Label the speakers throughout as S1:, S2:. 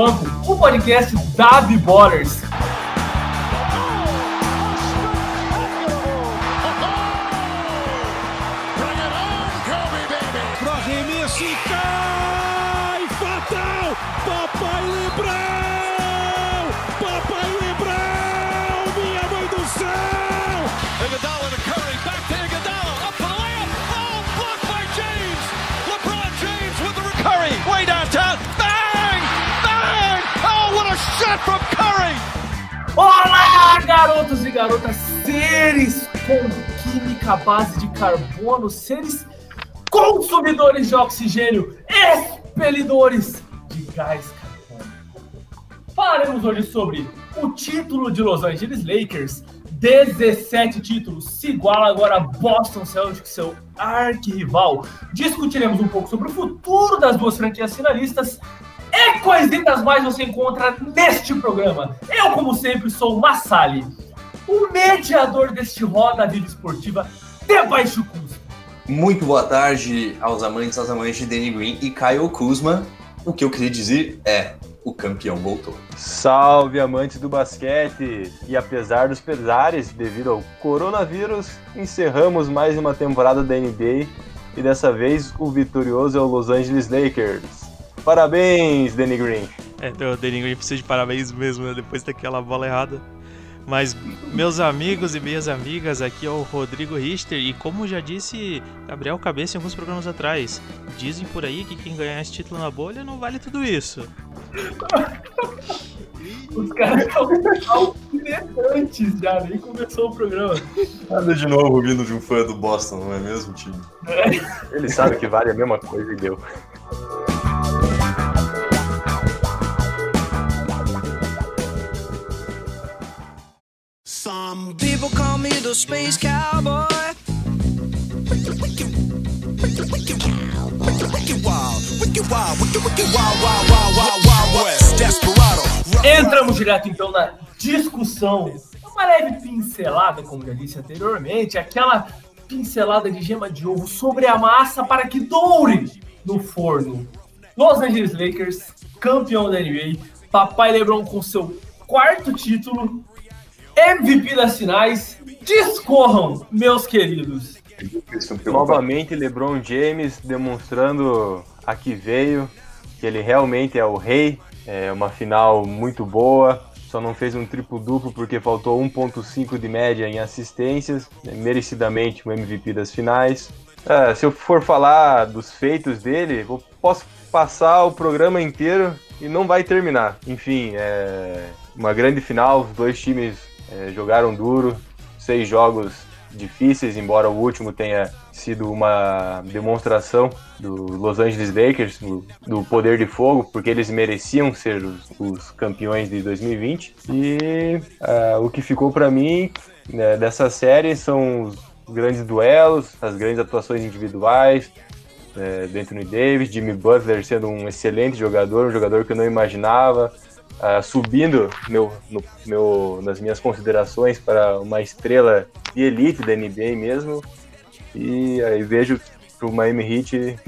S1: Campo, o podcast da B-Ballers. Garotos e garotas, seres com química base de carbono, seres consumidores de oxigênio, expelidores de gás carbônico. Falaremos hoje sobre o título de Los Angeles Lakers, 17 títulos, se iguala agora a Boston Celtics, seu arquirrival. Discutiremos um pouco sobre o futuro das duas franquias finalistas e coisitas mais você encontra neste programa. Eu, como sempre, sou o Massali, o mediador deste Roda Vida Esportiva de baixo custo.
S2: Muito boa tarde aos amantes, aos amantes de Danny Green e Kyle Kuzma. O que eu queria dizer é, o campeão voltou.
S3: Salve amantes do basquete! E apesar dos pesares devido ao coronavírus, encerramos mais uma temporada da NBA e dessa vez o vitorioso é o Los Angeles Lakers. Parabéns, Danny Green.
S4: É, então, o Danny Green precisa de parabéns mesmo, né? Depois daquela bola errada. Mas, meus amigos e minhas amigas, aqui é o Rodrigo Richter. E como já disse Gabriel Cabeça em alguns programas atrás, dizem por aí que quem ganhar esse título na bolha não vale tudo isso.
S1: Os caras estão alfinetantes já, nem começou o programa.
S2: Nada de novo vindo de um fã do Boston, não é mesmo, time? É.
S3: Ele sabe que vale a mesma coisa e deu. Some people call me the space cowboy.
S1: Entramos direto então na discussão. Uma leve pincelada, como já disse anteriormente, aquela pincelada de gema de ovo sobre a massa para que doure no forno. Los Angeles Lakers, campeão da NBA, papai LeBron com seu quarto título MVP das finais, discorram, meus queridos.
S3: Novamente, LeBron James demonstrando a que veio, que ele realmente é o rei. É uma final muito boa. Só não fez um triplo-duplo porque faltou 1,5 de média em assistências. É merecidamente o MVP das finais. É, se eu for falar dos feitos dele, eu posso passar o programa inteiro e não vai terminar. Enfim, é uma grande final, os dois times é, jogaram duro, seis jogos difíceis, embora o último tenha sido uma demonstração do Los Angeles Lakers, do, do poder de fogo, porque eles mereciam ser os, os campeões de 2020. E uh, o que ficou para mim né, dessa série são os grandes duelos, as grandes atuações individuais, é, Anthony Davis, Jimmy Butler sendo um excelente jogador, um jogador que eu não imaginava, uh, subindo meu, no, meu, nas minhas considerações para uma estrela de elite da NBA mesmo. E aí vejo para o Miami Heat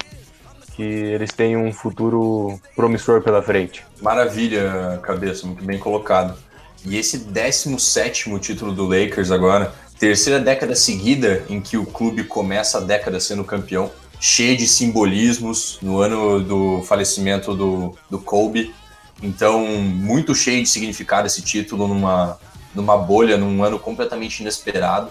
S3: que eles têm um futuro promissor pela frente.
S2: Maravilha, cabeça, muito bem colocado. E esse 17 título do Lakers agora, terceira década seguida em que o clube começa a década sendo campeão, cheio de simbolismos no ano do falecimento do, do Kobe. Então, muito cheio de significado esse título numa, numa bolha, num ano completamente inesperado,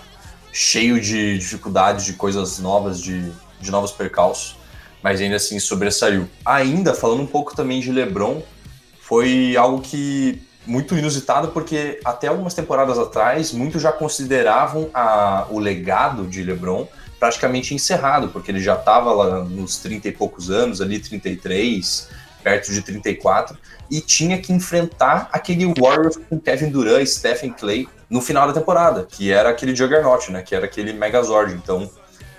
S2: cheio de dificuldades, de coisas novas, de, de novos percalços, mas ainda assim sobressaiu. Ainda, falando um pouco também de LeBron, foi algo que muito inusitado, porque até algumas temporadas atrás, muitos já consideravam a, o legado de LeBron praticamente encerrado, porque ele já estava lá nos 30 e poucos anos, ali 33, perto de 34, e tinha que enfrentar aquele Warriors com Kevin Durant, Stephen Clay no final da temporada, que era aquele Juggernaut, né? Que era aquele Megazord. Então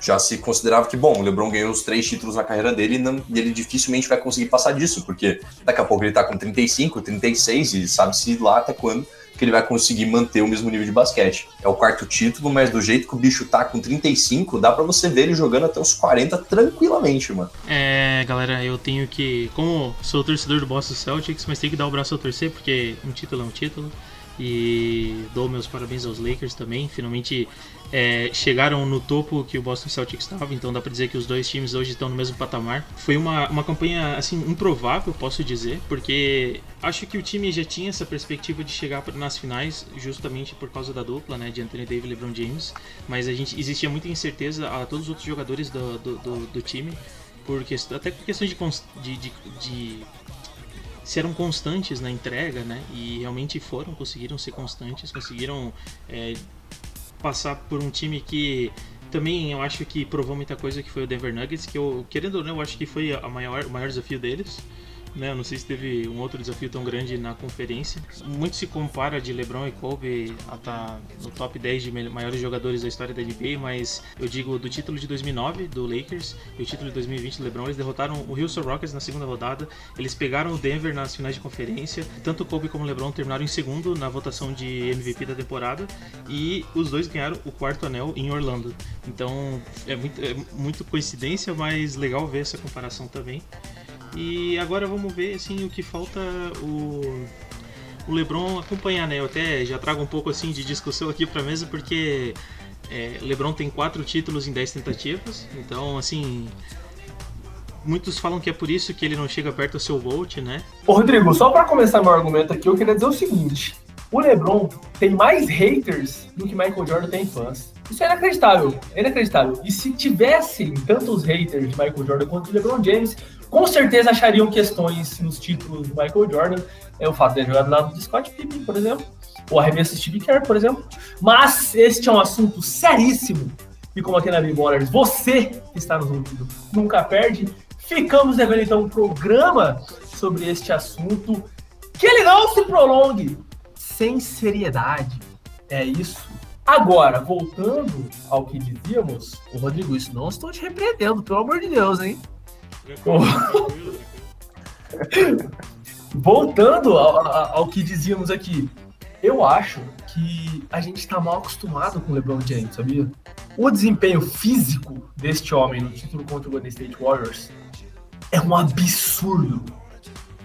S2: já se considerava que, bom, o LeBron ganhou os três títulos na carreira dele e, não, e ele dificilmente vai conseguir passar disso, porque daqui a pouco ele tá com 35, 36 e sabe-se lá até quando que ele vai conseguir manter o mesmo nível de basquete. É o quarto título, mas do jeito que o bicho tá com 35, dá para você ver ele jogando até os 40 tranquilamente, mano.
S4: É, galera, eu tenho que. Como sou torcedor do Boston Celtics, mas tenho que dar o braço a torcer, porque um título é um título. E dou meus parabéns aos Lakers também. Finalmente é, chegaram no topo que o Boston Celtics estava, então dá para dizer que os dois times hoje estão no mesmo patamar. Foi uma, uma campanha assim improvável, posso dizer, porque acho que o time já tinha essa perspectiva de chegar nas finais, justamente por causa da dupla, né, de Anthony Davis e LeBron James. Mas a gente existia muita incerteza a todos os outros jogadores do, do, do, do time, porque até por questão de, de, de, de se eram constantes na entrega, né? E realmente foram, conseguiram ser constantes, conseguiram é, passar por um time que também eu acho que provou muita coisa que foi o Denver Nuggets, que eu, querendo ou não, eu acho que foi a maior, o maior desafio deles. Né? Não sei se teve um outro desafio tão grande na conferência. Muito se compara de LeBron e Kobe a tá no top 10 de maiores jogadores da história da NBA, mas eu digo do título de 2009 do Lakers e o título de 2020 do LeBron, eles derrotaram o Houston Rockets na segunda rodada. Eles pegaram o Denver nas finais de conferência. Tanto Kobe como LeBron terminaram em segundo na votação de MVP da temporada e os dois ganharam o quarto anel em Orlando. Então é muito, é muito coincidência, mas legal ver essa comparação também. E agora vamos ver assim o que falta o, o LeBron acompanhar, né? Eu até já trago um pouco assim de discussão aqui para mesa porque é, LeBron tem quatro títulos em 10 tentativas, então assim muitos falam que é por isso que ele não chega perto do seu Volt, né?
S1: Ô Rodrigo, só para começar meu argumento aqui, eu queria dizer o seguinte: o LeBron tem mais haters do que Michael Jordan tem fãs. Isso é inacreditável, é inacreditável. E se tivessem tantos haters de Michael Jordan quanto de LeBron James, com certeza achariam questões nos títulos do Michael Jordan. É o fato de jogar do lado do Scott Pippen, por exemplo, ou arremesso Steve Kerr, por exemplo. Mas este é um assunto seríssimo. E como aqui na Ballers, você que está nos ouvindo nunca perde. Ficamos devendo então um programa sobre este assunto. Que ele não se prolongue sem seriedade. É isso. Agora, voltando ao que dizíamos, o Rodrigo, isso não estou te repreendendo, pelo amor de Deus, hein? Voltando ao, ao, que dizíamos aqui, eu acho que a gente está mal acostumado com o LeBron James, sabia? O desempenho físico deste homem no título contra o Golden State Warriors é um absurdo.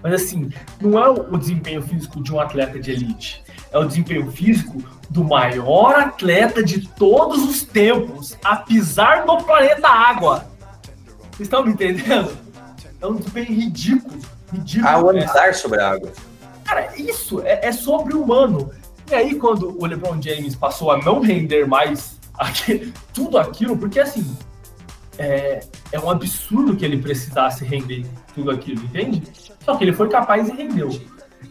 S1: Mas assim, não é o desempenho físico de um atleta de elite, é o desempenho físico do maior atleta de todos os tempos a pisar no planeta Água. Vocês estão me entendendo? É um desempenho ridículo. ridículo
S2: o andar sobre a água.
S1: Cara, isso é, é sobre-humano. E aí, quando o LeBron James passou a não render mais aqui, tudo aquilo, porque assim, é, é um absurdo que ele precisasse render tudo aquilo, entende? Só que ele foi capaz e rendeu.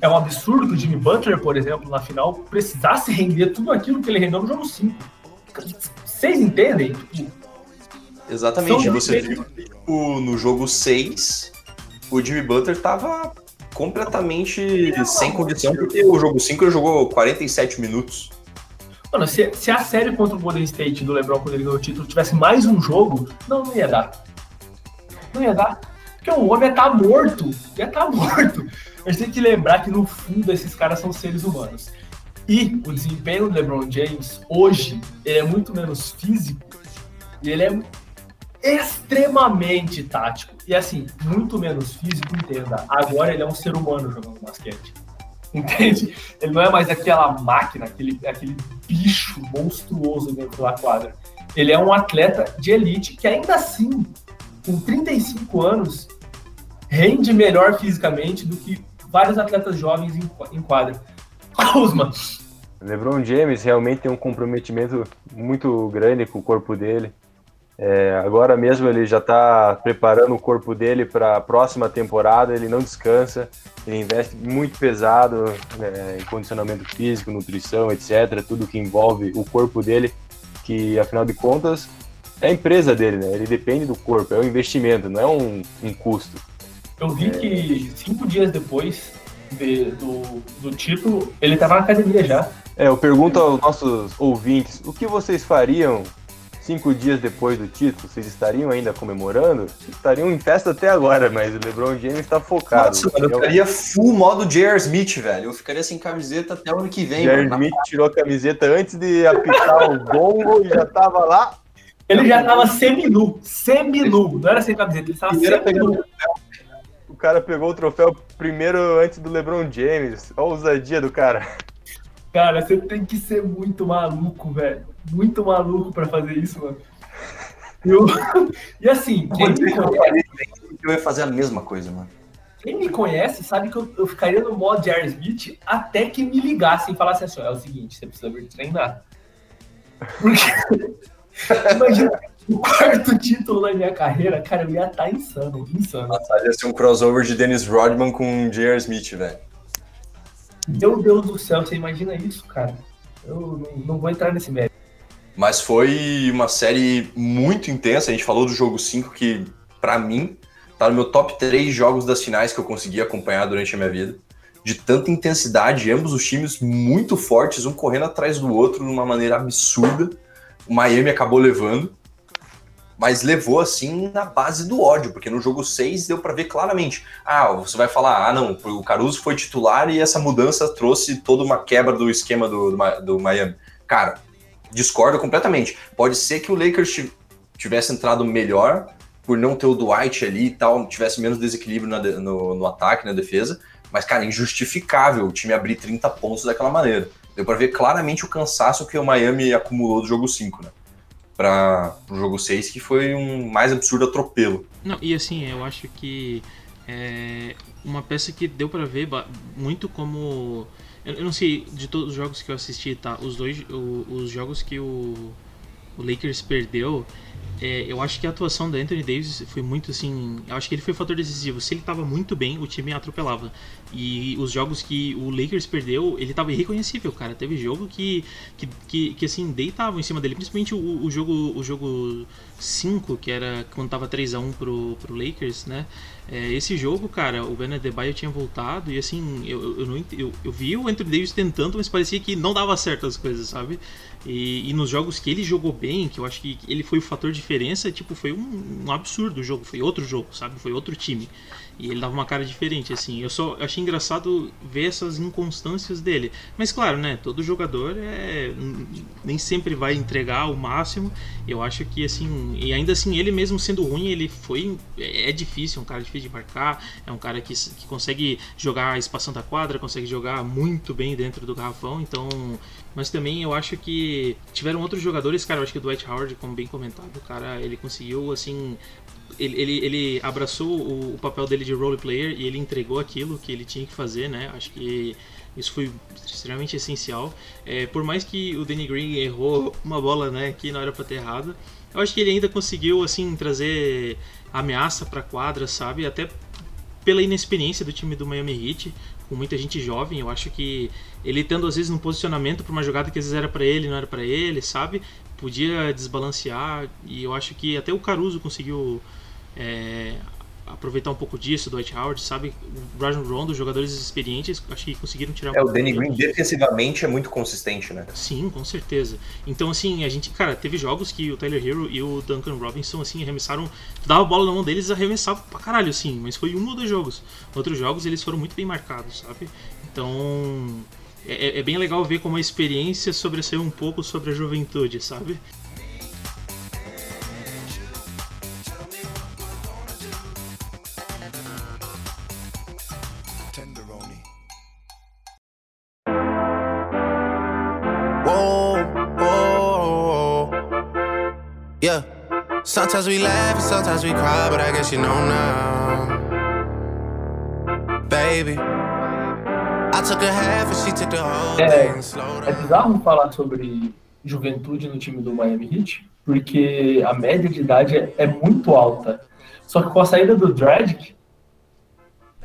S1: É um absurdo que o Jimmy Butler, por exemplo, na final, precisasse render tudo aquilo que ele rendeu no jogo 5. Vocês entendem?
S2: Exatamente. Você viu no jogo 6, o Jimmy Butler tava completamente sem condição, porque o jogo 5 ele jogou 47 minutos.
S1: Mano, se, se a série contra o Golden State do LeBron quando ele ganhou o título tivesse mais um jogo, não, não ia dar. Não ia dar. Porque o homem ia estar tá morto. Ia estar tá morto. A gente tem que lembrar que no fundo esses caras são seres humanos. E o desempenho do LeBron James hoje ele é muito menos físico e ele é extremamente tático. E assim, muito menos físico, entenda. Agora ele é um ser humano jogando basquete. Entende? Ele não é mais aquela máquina, aquele, aquele bicho monstruoso dentro da quadra. Ele é um atleta de elite que ainda assim, com 35 anos, rende melhor fisicamente do que vários atletas jovens em, quadra. Osman.
S3: LeBron James realmente tem um comprometimento muito grande com o corpo dele. É, agora mesmo ele já está preparando o corpo dele para a próxima temporada, ele não descansa, ele investe muito pesado né, em condicionamento físico, nutrição, etc., tudo que envolve o corpo dele, que afinal de contas é a empresa dele, né? Ele depende do corpo, é um investimento, não é um, um custo.
S1: Eu vi é... que cinco dias depois de, do, do título, ele estava na academia já.
S3: É, eu pergunto aos nossos ouvintes, o que vocês fariam cinco dias depois do título, vocês estariam ainda comemorando? Estariam em festa até agora, mas o LeBron James está focado.
S2: Nossa, mano, eu ficaria full modo J.R. Smith, velho. Eu ficaria sem camiseta até o ano que vem.
S3: J.R. Smith tirou a camiseta antes de apitar o gongo e já tava lá.
S1: Ele já tava semi-nu, semi-nu, não era sem camiseta, ele estava semi-nu.
S3: O cara pegou o troféu primeiro antes do LeBron James. Olha a ousadia do cara.
S1: Cara, você tem que ser muito maluco, velho. Muito maluco pra fazer isso, mano. Eu... E assim, quem me, conhece,
S2: Eu ia fazer a mesma coisa, mano.
S1: quem me conhece sabe que eu, eu ficaria no modo J.R. Smith até que me ligassem e falassem assim: é o seguinte, você precisa vir treinar. Porque, imagina, o quarto título da minha carreira, cara, eu ia estar insano, insano.
S2: Nossa, ia ser um crossover de Dennis Rodman com J.R. Smith, velho.
S1: Meu Deus do céu, você imagina isso, cara? Eu não, vou entrar nesse mérito.
S2: Mas foi uma série muito intensa. A gente falou do jogo 5, que pra mim tá no meu top 3 jogos das finais que eu consegui acompanhar durante a minha vida. De tanta intensidade, ambos os times muito fortes, um correndo atrás do outro de uma maneira absurda. O Miami acabou levando, mas levou assim na base do ódio, porque no jogo 6 deu pra ver claramente. Ah, você vai falar, ah não, o Caruso foi titular e essa mudança trouxe toda uma quebra do esquema do, do, Miami. Cara, discordo completamente. Pode ser que o Lakers ti- tivesse entrado melhor por não ter o Dwight ali e tal, tivesse menos desequilíbrio na no, no ataque, na defesa, mas, cara, injustificável o time abrir 30 pontos daquela maneira. Deu pra ver claramente o cansaço que o Miami acumulou do jogo 5, né? Para o jogo 6, que foi um mais absurdo atropelo.
S4: Não, e assim, eu acho que é uma peça que deu pra ver muito como. Eu eu não sei de todos os jogos que eu assisti, tá? Os dois. o- os jogos que o, o Lakers perdeu. é, eu acho que a atuação do Anthony Davis foi muito assim. Eu acho que ele foi fator decisivo. Se ele tava muito bem, o time atropelava. E os jogos que o Lakers perdeu, ele tava irreconhecível, cara. Teve jogo que, que, que, que, assim, deitavam em cima dele. Principalmente o, o jogo o jogo 5, que era quando tava 3x1 pro, pro Lakers, né? É, esse jogo, cara, o Ben Adebayo tinha voltado e assim, eu, eu, não eu, eu vi o Anthony Davis tentando, mas parecia que não dava certo as coisas, sabe? E, e nos jogos que ele jogou bem, que eu acho que ele foi o fator diferença, tipo, foi um, um absurdo o jogo, foi outro jogo, sabe? Foi outro time. E ele dava uma cara diferente, assim. Eu só achei engraçado ver essas inconstâncias dele. Mas claro, né? Todo jogador é nem sempre vai entregar o máximo. Eu acho que assim, e ainda assim, ele mesmo sendo ruim, ele foi é difícil, é um cara difícil de marcar, é um cara que, que consegue jogar espaçando a quadra, consegue jogar muito bem dentro do garrafão, então mas também eu acho que tiveram outros jogadores, cara, eu acho que o Dwight Howard, como bem comentado, cara, ele conseguiu assim ele, ele, ele abraçou o, o papel dele de role player e ele entregou aquilo que ele tinha que fazer, né? Acho que isso foi extremamente essencial. É, por mais que o Danny Green errou uma bola, né, que não era para ter errado, eu acho que ele ainda conseguiu assim trazer ameaça para quadra, sabe? Até pela inexperiência do time do Miami Heat, com muita gente jovem, eu acho que ele tendo às vezes um posicionamento para uma jogada que às vezes era para ele, não era para ele, sabe? Podia desbalancear e eu acho que até o Caruso conseguiu é, aproveitar um pouco disso, do Dwight Howard, sabe? O Rajon Rondo, jogadores experientes, acho que conseguiram tirar
S2: É, o Danny. Green defensivamente é muito consistente, né?
S4: Sim, com certeza. Então, assim, a gente, cara, teve jogos que o Tyler Hero e o Duncan Robinson, assim, arremessaram. Tu dava a bola na mão deles e arremessavam pra caralho, assim, mas foi um ou dois jogos. Outros jogos eles foram muito bem marcados, sabe? Então. É, é bem legal ver como a experiência sobressaiu um pouco sobre a juventude, sabe?
S5: Sometimes we laugh and sometimes we cry, but I guess you know now, baby. I took a half and she took the whole
S1: É,
S5: thing. Slow
S1: é bizarro falar sobre juventude no time do Miami Heat, porque a média de idade é, é muito alta. Só que com a saída do Dragic,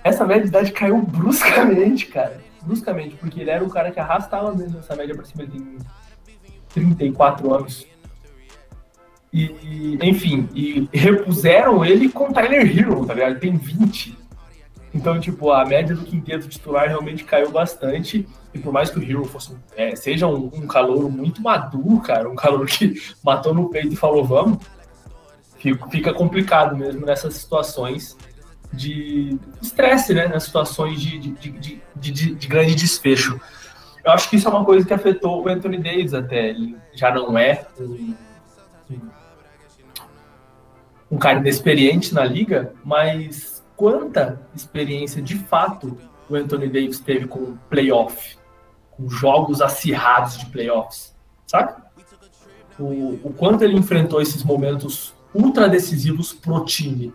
S1: essa média de idade caiu bruscamente, cara. Bruscamente, porque ele era um cara que arrastava mesmo essa média pra cima. Tem 34 anos. E, enfim, e repuseram ele com Tyler Hero, tá ligado? Ele tem 20. Então, tipo, a média do quinteto titular realmente caiu bastante. E por mais que o Hero fosse, é, seja um, um calouro muito maduro, cara, um calor que matou no peito e falou vamos, fica complicado mesmo nessas situações de estresse, né? Nas situações de, de, de, de grande desfecho. Eu acho que isso é uma coisa que afetou o Anthony Davis até. Ele já não é um, um cara inexperiente na liga, mas quanta experiência de fato o Anthony Davis teve com playoff, com jogos acirrados de playoffs, sabe? O, o quanto ele enfrentou esses momentos ultra decisivos pro time.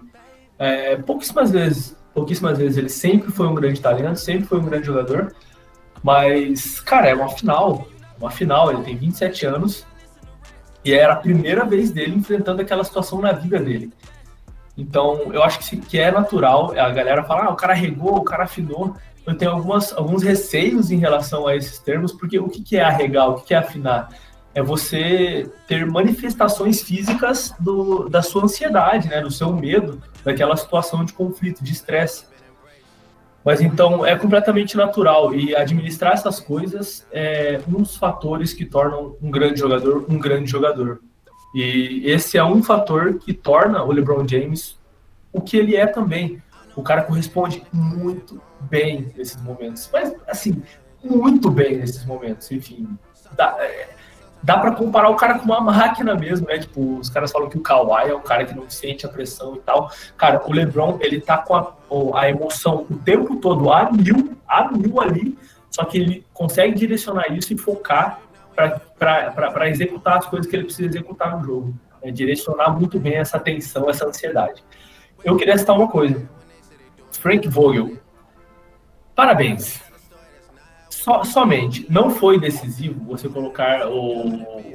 S1: É, pouquíssimas vezes, pouquíssimas vezes ele sempre foi um grande talento, sempre foi um grande jogador, mas, cara, é uma final, uma final, ele tem 27 anos e era a primeira vez dele enfrentando aquela situação na vida dele. Então, eu acho que, que é natural, a galera fala, ah, o cara regou, o cara afinou. Eu tenho algumas, alguns receios em relação a esses termos, porque o que, que é arregar, o que, que é afinar? é você ter manifestações físicas do, da sua ansiedade, né, do seu medo, daquela situação de conflito, de estresse. Mas então é completamente natural e administrar essas coisas é um dos fatores que tornam um grande jogador um grande jogador. E esse é um fator que torna o LeBron James o que ele é também. O cara corresponde muito bem nesses momentos, mas assim, muito bem nesses momentos. Enfim, dá, é, dá para comparar o cara com uma máquina mesmo, né? Tipo, os caras falam que o Kawhi é o cara que não sente a pressão e tal. Cara, o LeBron, ele tá com a, a emoção o tempo todo a mil, a mil ali, só que ele consegue direcionar isso e focar para executar as coisas que ele precisa executar no jogo. Né? Direcionar muito bem essa tensão, essa ansiedade. Eu queria citar uma coisa. Frank Vogel. Parabéns so, somente não foi decisivo você colocar o,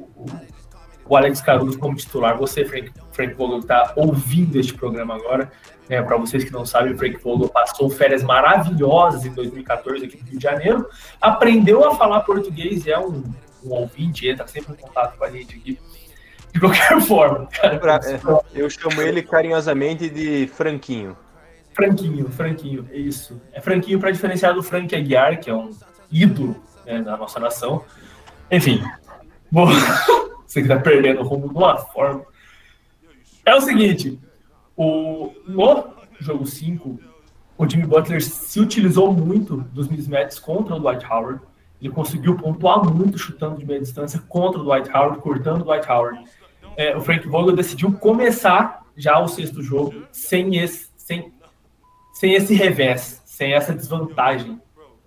S1: o Alex Caruso como titular. Você, Frank, Frank Vogel, está ouvindo este programa agora. Né, Para vocês que não sabem, o Frank Vogel passou férias maravilhosas em 2014 aqui no Rio de Janeiro, aprendeu a falar português e é um, um ouvinte, entra sempre em contato com a gente aqui. De qualquer forma, cara.
S3: É, eu chamo ele carinhosamente de Franquinho.
S1: Franquinho, Franquinho, isso. É Franquinho para diferenciar do Frank Aguiar, que é um ídolo né, da nossa nação. Enfim, vou... você que está perdendo o rumo de uma forma. É o seguinte, o... no jogo 5, o Jimmy Butler se utilizou muito dos mismatches contra o Dwight Howard. Ele conseguiu pontuar muito chutando de meia distância contra o Dwight Howard, cortando o Dwight Howard. É, o Frank Vogel decidiu começar já o sexto jogo sem esse, sem, sem esse revés, sem essa desvantagem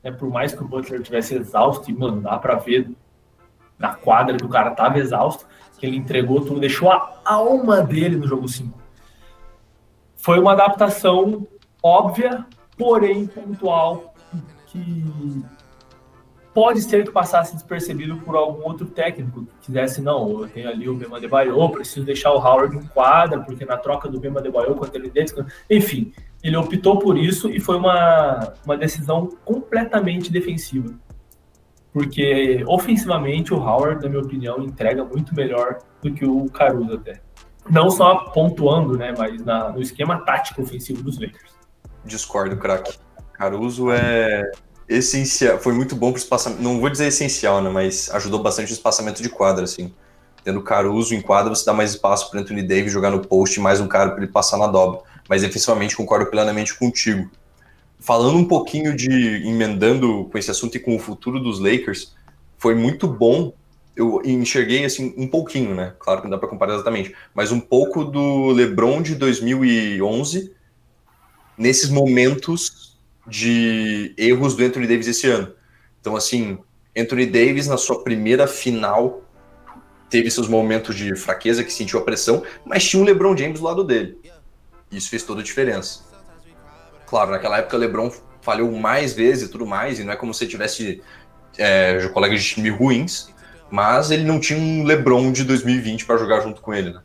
S1: né, por mais que o Butler tivesse exausto, e, mano, dá pra ver na quadra que o cara tava exausto, que ele entregou tudo, deixou a alma dele no jogo 5. Foi uma adaptação óbvia, porém pontual, que pode ser que passasse despercebido por algum outro técnico que quisesse, não, eu tenho ali o Bema de Bayo, preciso deixar o Howard em quadra, porque na troca do Bema de Bayo contra ele dentro, enfim, ele optou por isso e foi uma, uma decisão completamente defensiva. Porque ofensivamente o Howard, na minha opinião, entrega muito melhor do que o Caruso até. Não só pontuando, né, mas na, no esquema tático ofensivo dos Lakers.
S2: Discordo, craque. Caruso é essencial, foi muito bom para o espaçamento, não vou dizer essencial, né, mas ajudou bastante o espaçamento de quadra, assim. Tendo Caruso em quadra, você dá mais espaço para Anthony Davis jogar no post mais um cara para ele passar na dobra mas efetivamente concordo plenamente contigo. Falando um pouquinho de emendando com esse assunto e com o futuro dos Lakers, foi muito bom. Eu enxerguei assim um pouquinho, né? Claro que não dá para comparar exatamente, mas um pouco do LeBron de 2011 nesses momentos de erros do Anthony Davis esse ano. Então, assim, Anthony Davis na sua primeira final teve seus momentos de fraqueza, que sentiu a pressão, mas tinha um LeBron James do lado dele. Isso fez toda a diferença. Claro, naquela época o LeBron falhou mais vezes e tudo mais, e não é como se tivesse é, colegas de time ruins, mas ele não tinha um LeBron de 2020 para jogar junto com ele, né?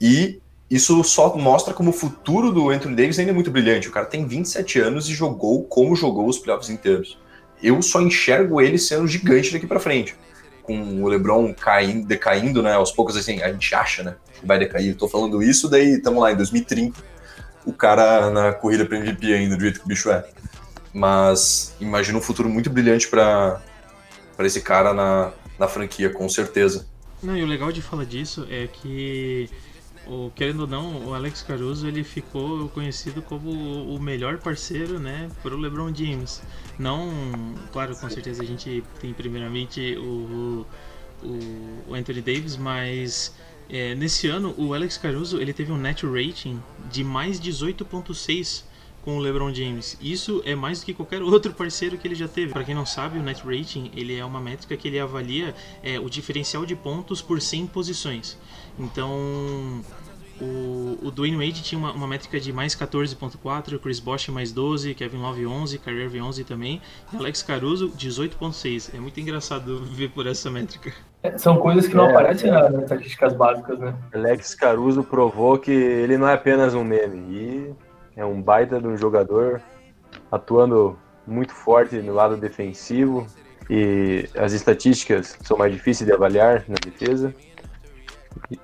S2: E isso só mostra como o futuro do Anthony Davis ainda é muito brilhante. O cara tem 27 anos e jogou como jogou os playoffs inteiros. Eu só enxergo ele sendo gigante daqui para frente com o LeBron caindo, decaindo, né? Aos poucos, assim, a gente acha, né? Que vai decair. Estou falando isso, daí estamos lá em 2030. o cara na corrida para MVP ainda, do jeito que o bicho é. Mas imagina um futuro muito brilhante para esse cara na, na franquia, com certeza.
S4: Não, e o legal de falar disso é que, o, querendo ou não, o Alex Caruso ele ficou conhecido como o melhor parceiro, né, para o LeBron James. Não, claro, com certeza a gente tem primeiramente o, o, o Anthony Davis, mas é, nesse ano o Alex Caruso ele teve um net rating de mais 18.6 com o LeBron James. Isso é mais do que qualquer outro parceiro que ele já teve. Para quem não sabe, o net rating ele é uma métrica que ele avalia é, o diferencial de pontos por 100 posições. Então, o, o Dwayne Wade tinha uma, uma métrica de mais 14.4, Chris Bosh mais 12, Kevin Love 11, Kyrie Irving 11 também, e Alex Caruso 18.6. É muito engraçado ver por essa métrica.
S1: É, são coisas que não é, aparecem nas estatísticas básicas, né?
S3: Alex Caruso provou que ele não é apenas um meme. E é um baita de um jogador atuando muito forte no lado defensivo e as estatísticas são mais difíceis de avaliar na defesa.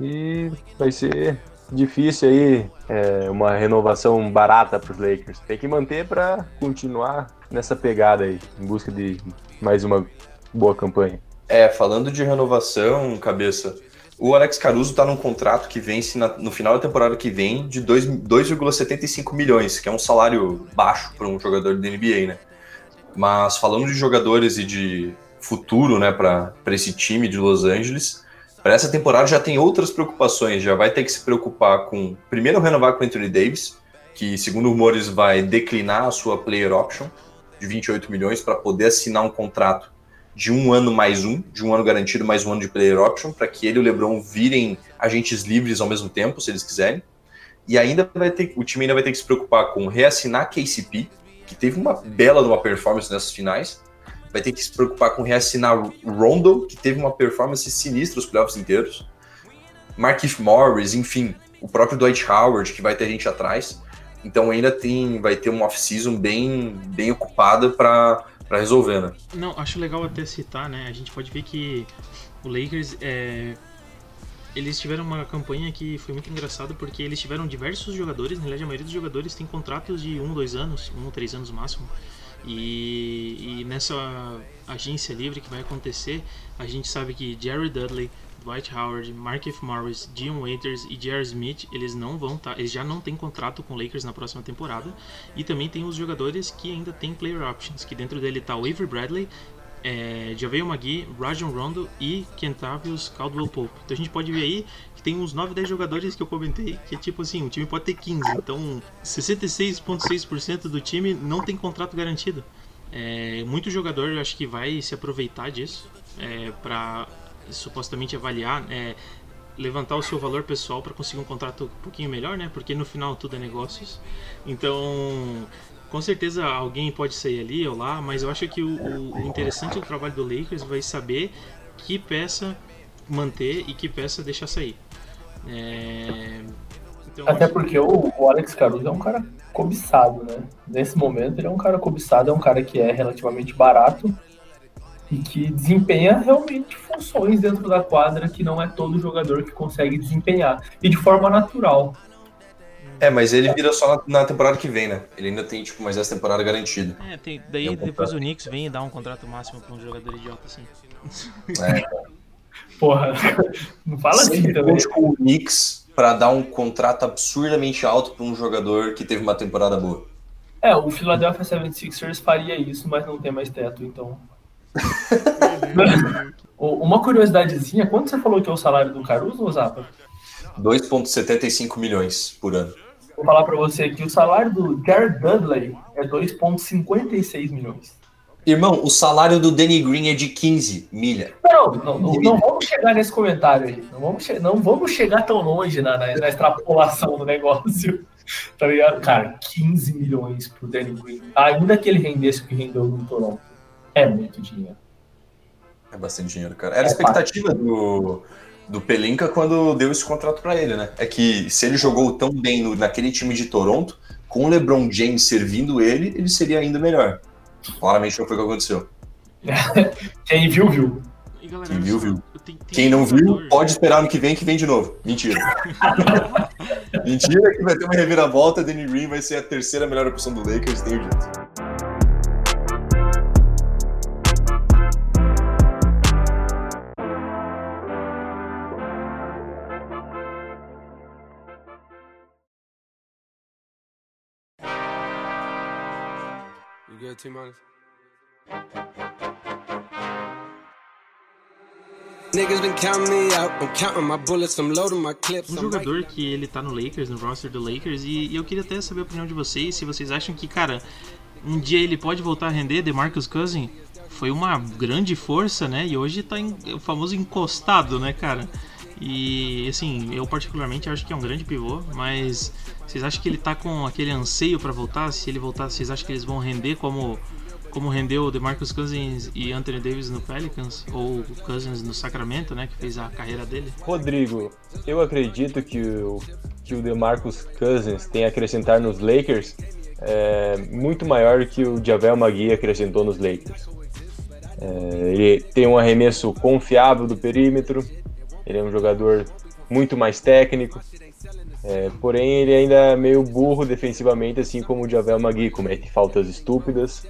S3: E vai ser difícil aí é, uma renovação barata para os Lakers. Tem que manter para continuar nessa pegada aí, em busca de mais uma boa campanha.
S2: É, falando de renovação, cabeça, o Alex Caruso está num contrato que vence na, no final da temporada que vem de 2,75 milhões, que é um salário baixo para um jogador da NBA, né? Mas falando de jogadores e de futuro, né, para esse time de Los Angeles, para essa temporada já tem outras preocupações. Já vai ter que se preocupar com, primeiro, renovar com Anthony Davis, que, segundo rumores, vai declinar a sua player option de 28 milhões para poder assinar um contrato de um ano mais um, de um ano garantido mais um ano de player option, para que ele e o LeBron virem agentes livres ao mesmo tempo, se eles quiserem. E ainda vai ter, o time ainda vai ter que se preocupar com reassinar KCP, que teve uma bela uma performance nessas finais. Vai ter que se preocupar com reassinar Rondo, que teve uma performance sinistra os playoffs inteiros. Markif Morris, enfim, o próprio Dwight Howard, que vai ter gente atrás. Então ainda tem, vai ter uma off-season bem, bem ocupada para resolver, né?
S4: Não, acho legal até citar, né? A gente pode ver que o Lakers é, eles tiveram uma campanha que foi muito engraçada porque eles tiveram diversos jogadores, na verdade a maioria dos jogadores tem contratos de um, dois anos, um três anos máximo. E, e, nessa agência livre que vai acontecer, a gente sabe que Jerry Dudley, Dwight Howard, Markif Morris, Dion Waiters e J.R. Smith, eles não vão tá, eles já não têm contrato com o Lakers na próxima temporada. E também tem os jogadores que ainda têm player options, que dentro dele tá o Avery Bradley, é, Javeio Magui, Rajon Rondo e Kentavious Caldwell Pope. Então a gente pode ver aí que tem uns 9, 10 jogadores que eu comentei, que é tipo assim, o time pode ter 15. Então 66,6% do time não tem contrato garantido. É, muito jogador eu acho que vai se aproveitar disso é, para supostamente avaliar, é, levantar o seu valor pessoal para conseguir um contrato um pouquinho melhor, né? Porque no final tudo é negócios. Então, com certeza alguém pode sair ali ou lá, mas eu acho que o, o interessante do trabalho do Lakers vai saber que peça manter e que peça deixar sair. É...
S1: Então, Até acho... porque o, o, Alex Caruso é um cara cobiçado, né? Nesse momento ele é um cara cobiçado, é um cara que é relativamente barato e que desempenha realmente funções dentro da quadra que não é todo jogador que consegue desempenhar e de forma natural.
S2: É, mas ele vira só na, na temporada que vem, né? Ele ainda tem, tipo, mais essa temporada garantida.
S4: É, tem, daí tem um depois o Knicks vem e dá um contrato máximo pra um jogador idiota assim. É.
S1: Porra, não fala assim também.
S2: com o Knicks pra dar um contrato absurdamente alto pra um jogador que teve uma temporada boa.
S1: É, o Philadelphia 76ers faria isso, mas não tem mais teto, então Uma curiosidadezinha, quanto você falou que é o salário do Caruso, Zapa?
S2: 2,75 milhões por ano.
S1: Vou falar para você que o salário do Jared Dudley é 2,56 milhões.
S2: Irmão, o salário do Danny Green é de 15 milha.
S1: Não, não, não, não vamos chegar nesse comentário aí. Não vamos, não vamos chegar tão longe na, na, na extrapolação do negócio. Tá ligado? Cara, 15 milhões pro Danny Green. Ainda que ele rendesse o que rendeu no Toronto. É muito dinheiro.
S2: É bastante dinheiro, cara. Era é a expectativa do, do Pelinka quando deu esse contrato para ele, né? É que se ele jogou tão bem no, naquele time de Toronto, com o LeBron James servindo ele, ele seria ainda melhor. Claramente não foi o que aconteceu.
S1: Quem viu, viu.
S4: E galera, Quem viu, viu.
S2: Quem não viu, pode esperar no que vem, que vem de novo. Mentira. Mentira que vai ter uma reviravolta. Danny Green vai ser a terceira melhor opção do Lakers, tenho dito.
S5: My clips.
S4: Um jogador que ele tá no Lakers, no roster do Lakers, e, e eu queria até saber a opinião de vocês, se vocês acham que, cara, um dia ele pode voltar a render, DeMarcus Cousins foi uma grande força, né? E hoje tá em, o famoso encostado, né, cara? E assim, eu particularmente acho que é um grande pivô, mas vocês acham que ele tá com aquele anseio pra voltar? Se ele voltar, vocês acham que eles vão render como como rendeu o DeMarcus Cousins e Anthony Davis no Pelicans ou o Cousins no Sacramento, né, que fez a carreira dele?
S3: Rodrigo, eu acredito que o, que o DeMarcus Cousins tem a acrescentar nos Lakers é, muito maior que o Javel Magui acrescentou nos Lakers. É, ele tem um arremesso confiável do perímetro, ele é um jogador muito mais técnico, é, porém ele ainda é meio burro defensivamente, assim como o Javel Magui, comete faltas estúpidas.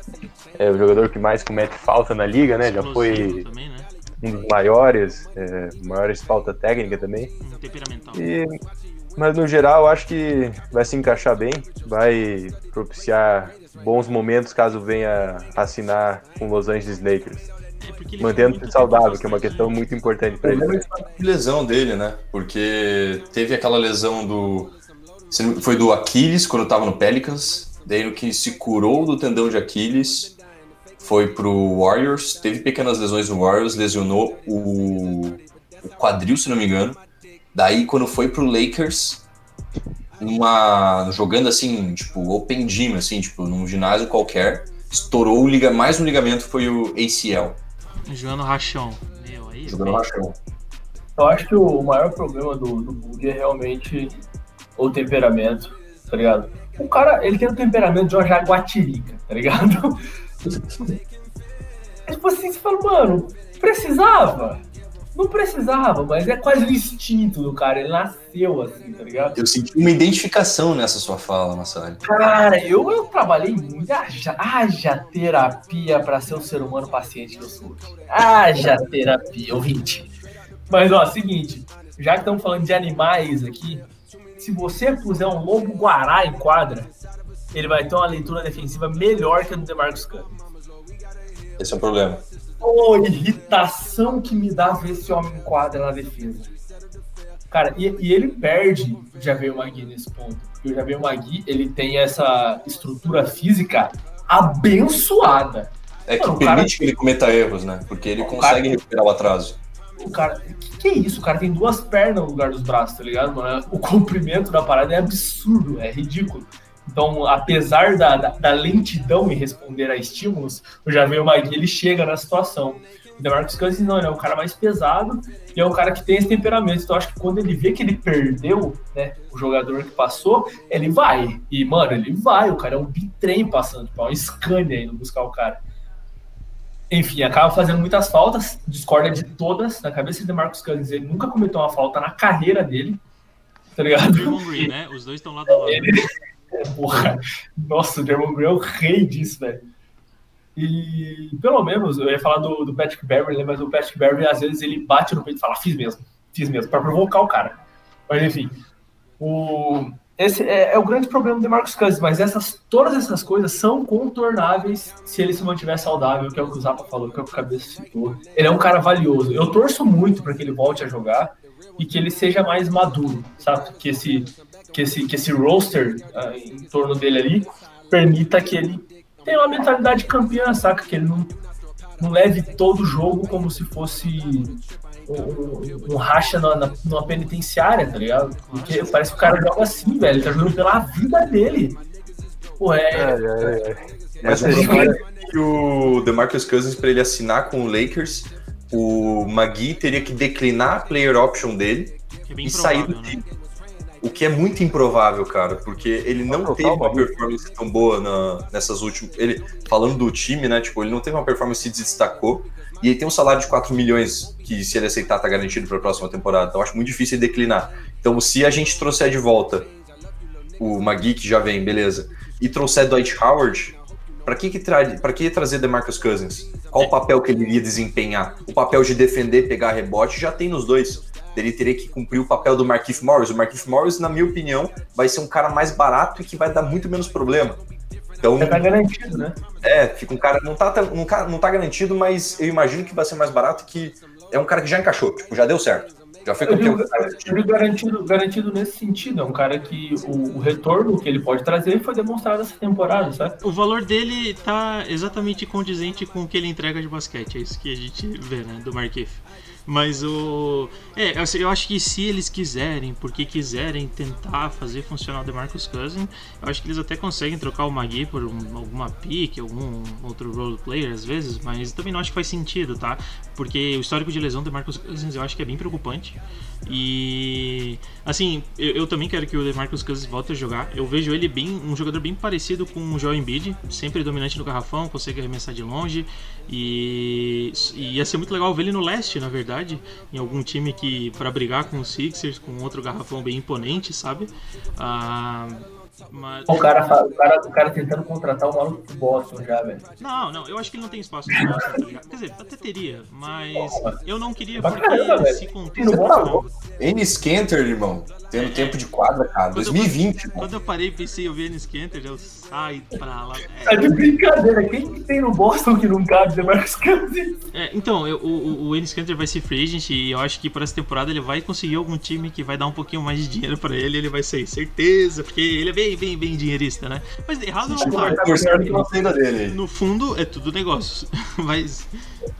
S3: É o jogador que mais comete falta na liga, né? Já foi
S4: também, né?
S3: um dos maiores, é, maiores falta técnica também.
S4: Um temperamental.
S3: E, mas no geral, acho que vai se encaixar bem, vai propiciar bons momentos caso venha assinar com Los Angeles Lakers,
S4: É,
S3: mantendo-se saudável, que é uma questão
S4: né?
S3: muito importante para ele.
S2: é a lesão dele, né? Porque teve aquela lesão do. Foi do Aquiles quando tava no Pelicans. Daí no que se curou do tendão de Aquiles, foi pro Warriors. Teve pequenas lesões no Warriors, lesionou o, o quadril, se não me engano. Daí quando foi pro Lakers, uma, jogando assim, tipo, open gym, assim, tipo, num ginásio qualquer, estourou o liga, mais um ligamento foi o ACL,
S4: Jogando rachão. Meu, aí.
S2: jogando rachão.
S1: Eu acho que o maior problema do, do Bug é realmente o temperamento, tá ligado? O cara, ele tem o temperamento de uma jaguatirica, tá ligado? É tipo assim, você fala, mano, precisava? Não precisava, mas é quase o instinto do cara, ele nasceu assim, tá ligado?
S2: Eu senti uma identificação nessa sua fala, Massari.
S1: Cara, eu, eu trabalhei muito. Haja, haja terapia pra ser um ser humano paciente que eu sou. Haja terapia, ouvinte. Mas, ó, seguinte. Já que estamos falando de animais aqui, se você puser um lobo guará em quadra, ele vai ter uma leitura defensiva melhor que a do DeMarcus Cousins.
S2: Esse é o problema.
S1: Ô, irritação que me dá ver esse homem em quadra na defesa. Cara, e, e ele perde o Javier Magui nesse ponto. Porque o Javier Magui, ele tem essa estrutura física abençoada.
S2: É que
S1: Mano, o
S2: permite que ele cometa erros, né? Porque ele
S1: O
S2: consegue
S1: cara-
S2: recuperar o atraso.
S1: O cara, que, que é isso? O cara tem duas pernas no lugar dos braços, tá ligado, mano? O comprimento da parada é absurdo, é ridículo. Então, apesar da, da, da lentidão em responder a estímulos, o Javier Magui, ele chega na situação. O DeMarcus Cousins não, ele é um cara mais pesado e é um cara que tem esse temperamento. Então, acho que quando ele vê que ele perdeu, né, o jogador que passou, ele vai. E, mano, ele vai. O cara é um bitrem passando, tipo, é um Scania indo buscar o cara. Enfim, acaba fazendo muitas faltas, discorda de todas. Na cabeça de DeMarcus Cousins, ele nunca cometeu uma falta na carreira dele, tá ligado?
S4: Green, né? Os dois estão lado a lado.
S1: Porra, nossa, o Draymond Green é o rei disso, velho. E pelo menos, eu ia falar do, do Patrick Beverly, né, mas o Patrick Beverly às vezes ele bate no peito e fala, fiz mesmo, fiz mesmo, pra provocar o cara. Mas enfim, o, esse é, é o grande problema do DeMarcus Cousins, mas essas, todas essas coisas são contornáveis se ele se mantiver saudável, que é o que o Zapa falou, que é o que o Cabeça citou. Ele é um cara valioso. Eu torço muito para que ele volte a jogar e que ele seja mais maduro, sabe? Que esse, que esse, que esse roster ah, em torno dele ali permita que ele tenha uma mentalidade campeã, saca? Que ele não, não leve todo o jogo como se fosse um, um- um racha na, na- numa penitenciária, tá ligado? Porque parece que o cara joga assim, velho. Ele tá jogando pela vida dele. Pô, é.
S3: É, é, é.
S2: Mas é que o DeMarcus Cousins, para ele assinar com o Lakers, o Magui teria que declinar a player option dele
S4: é
S2: e sair do
S4: provável, né?
S2: O que é muito improvável, cara, porque ele não
S3: Total,
S2: teve uma performance tão boa na- nessas últimas. Ele, falando do time, né? Tipo, ele não teve uma performance que se destacou. E ele tem um salário de 4 milhões, que se ele aceitar, tá garantido para a próxima temporada. Então acho muito difícil ele declinar. Então, se a gente trouxer de volta o Magui, que já vem, beleza, e trouxer Dwight Howard, para que, que, tra pra que trazer DeMarcus Cousins? Qual o papel que ele iria desempenhar? O papel de defender, pegar rebote, já tem nos dois. Ele teria que cumprir o papel do Markif Morris. O Markif Morris, na minha opinião, vai ser um cara mais barato e que vai dar muito menos problema. Então,
S1: Já tá garantido, né?
S2: é, fica um cara. Não tá, não, tá- não tá garantido, mas eu imagino que vai ser mais barato que é um cara que já encaixou, tipo, já deu certo. Já foi
S1: Eu
S2: campeão.
S1: eu digo garantido, garantido nesse sentido. É um cara que o, o retorno que ele pode trazer foi demonstrado essa temporada, sabe?
S4: O valor dele tá exatamente condizente com o que ele entrega de basquete. É isso que a gente vê, né? Do Markif. Mas o. É, eu acho que se eles quiserem, porque quiserem tentar fazer funcionar o DeMarcus Cousins, eu acho que eles até conseguem trocar o Magui por um- alguma pick, algum outro role player às vezes, mas também não acho que faz sentido, tá? Porque o histórico de lesão do DeMarcus Cousins eu acho que é bem preocupante. E. Assim, eu, eu também quero que o DeMarcus Cousins volte a jogar. Eu vejo ele bem, um jogador bem parecido com o Joel Embiid, sempre dominante no garrafão, consegue arremessar de longe. E, e ia ser muito legal ver ele no leste, na verdade, em algum time que para brigar com os Sixers, com outro garrafão bem imponente, sabe? Ah, mas,
S1: O cara, o, cara, o cara tentando contratar o maluco do Boston já, velho.
S4: não, não, eu acho que ele não tem espaço no Boston, tá ligado? Quer dizer, até teria, mas eu não queria
S1: Pra
S4: porque
S1: velho.
S4: se contou.
S2: Enes Kanter, irmão, tendo tempo de quadra, cara. 2020, irmão.
S4: Quando eu parei e pensei, eu vi Enes Kanter, eu saio pra lá.
S1: Tá
S4: É,
S1: de brincadeira. Quem que tem no Boston que não cabe DeMarcus Cousins?
S4: é, então, eu- o, o, Enes Kanter vai ser free agent e eu acho que para essa temporada ele vai conseguir algum time que vai dar um pouquinho mais de dinheiro pra ele, ele vai sair, certeza, porque ele é bem, bem, bem dinheirista, né? Mas errado não tá.
S2: saída dele.
S4: No fundo, é tudo negócio. mas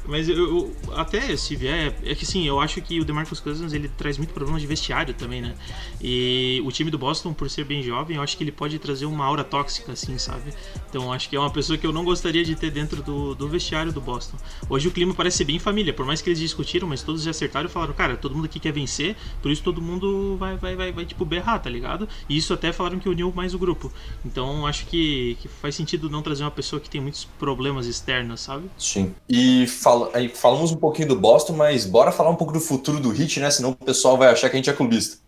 S4: mas eu, eu- até se vier. É que sim, eu acho que o DeMarcus Cousins ele traz muito problema de vestiário também, né? E o time do Boston, por ser bem jovem, eu acho que ele pode trazer uma aura tóxica, assim, sabe? Então acho que é uma pessoa que eu não gostaria de ter dentro do, do vestiário do Boston. Hoje o clima parece ser bem família, por mais que eles discutiram, mas todos já acertaram e falaram, cara, todo mundo aqui quer vencer, por isso todo mundo vai, vai, vai, vai tipo, berrar, tá ligado? E isso até falaram que uniu mais o grupo. Então acho que, que faz sentido não trazer uma pessoa que tem muitos problemas externos, sabe?
S2: Sim. E fala, aí falamos um pouquinho do Boston, mas bora falar um pouco do futuro do Heat, né? Senão o pessoal vai achar que a gente é clubista.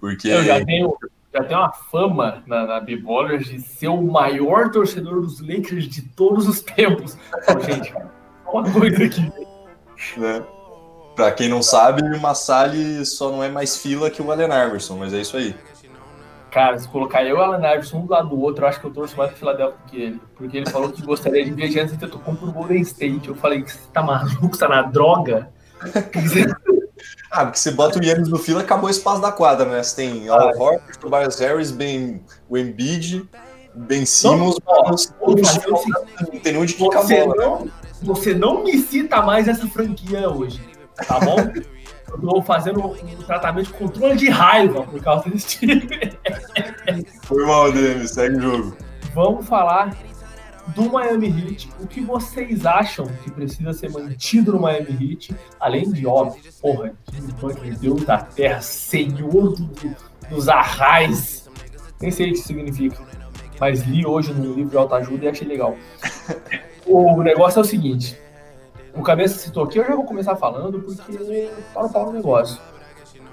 S2: Porque
S1: Eu já tenho, já tenho uma fama na, na B-Ballers de ser o maior torcedor dos Lakers de todos os tempos. Então, gente, cara, uma coisa aqui.
S2: né? Pra quem não sabe, o Massali só não é mais fila que o Allen Iverson, mas é isso aí.
S1: Cara, se colocar eu e o Alan Iverson um do lado do outro, eu acho que eu torço mais pro Philadelphia que ele. Porque ele falou que gostaria de ver Giannis Antetokounmpo pro Golden State. Eu falei, você tá maluco? Você tá na droga?
S2: Ah, porque você bota o Yannis no fila, acabou o espaço da quadra, né? Você tem Al Horford, Tobias Harris, ben, o Embiid, Ben Simmons,
S1: o
S2: não tem onde ficar a
S1: Você
S2: bola.
S1: não, você não me cita mais essa franquia hoje, tá bom? Eu tô fazendo um tratamento de controle de raiva por causa desse time.
S2: Foi mal, Denis, segue o jogo.
S1: Vamos falar do Miami Heat. O que vocês acham que precisa ser mantido no Miami Heat? Além de, óbvio, porra, Butler, Deus da Terra, Senhor do- dos arrais. Nem sei o que significa. Mas li hoje no livro de autoajuda e achei legal. O negócio é o seguinte. O Cabeça citou aqui, eu já vou começar falando porque no pau no negócio.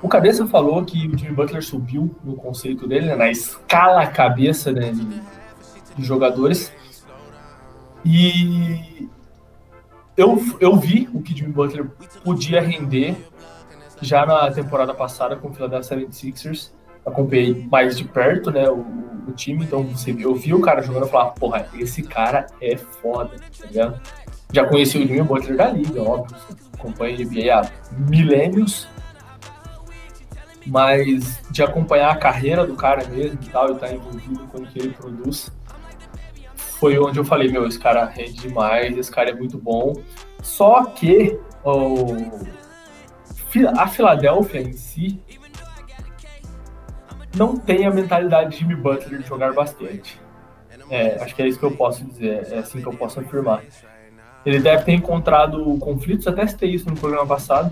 S1: O Cabeça falou que o Jimmy Butler subiu no conceito dele, né, na escala cabeça né, de, de jogadores. E eu, eu vi o que Jimmy Butler podia render já na temporada passada com o Philadelphia 76ers. Acompanhei mais de perto né, o, o time, então você, eu vi o cara jogando e falava, porra, esse cara é foda, tá ligado? Já conheci o Jimmy Butler da liga, óbvio, acompanho a há milênios, mas de acompanhar a carreira do cara mesmo e tal, e estar envolvido com o que ele produz, foi onde eu falei, meu, esse cara rende demais, esse cara é muito bom. Só que a Filadélfia em si não tem a mentalidade de Jimmy Butler de jogar basquete. É, acho que é isso que eu posso dizer, é assim que eu posso afirmar. Ele deve ter encontrado conflitos, até citei isso no programa passado,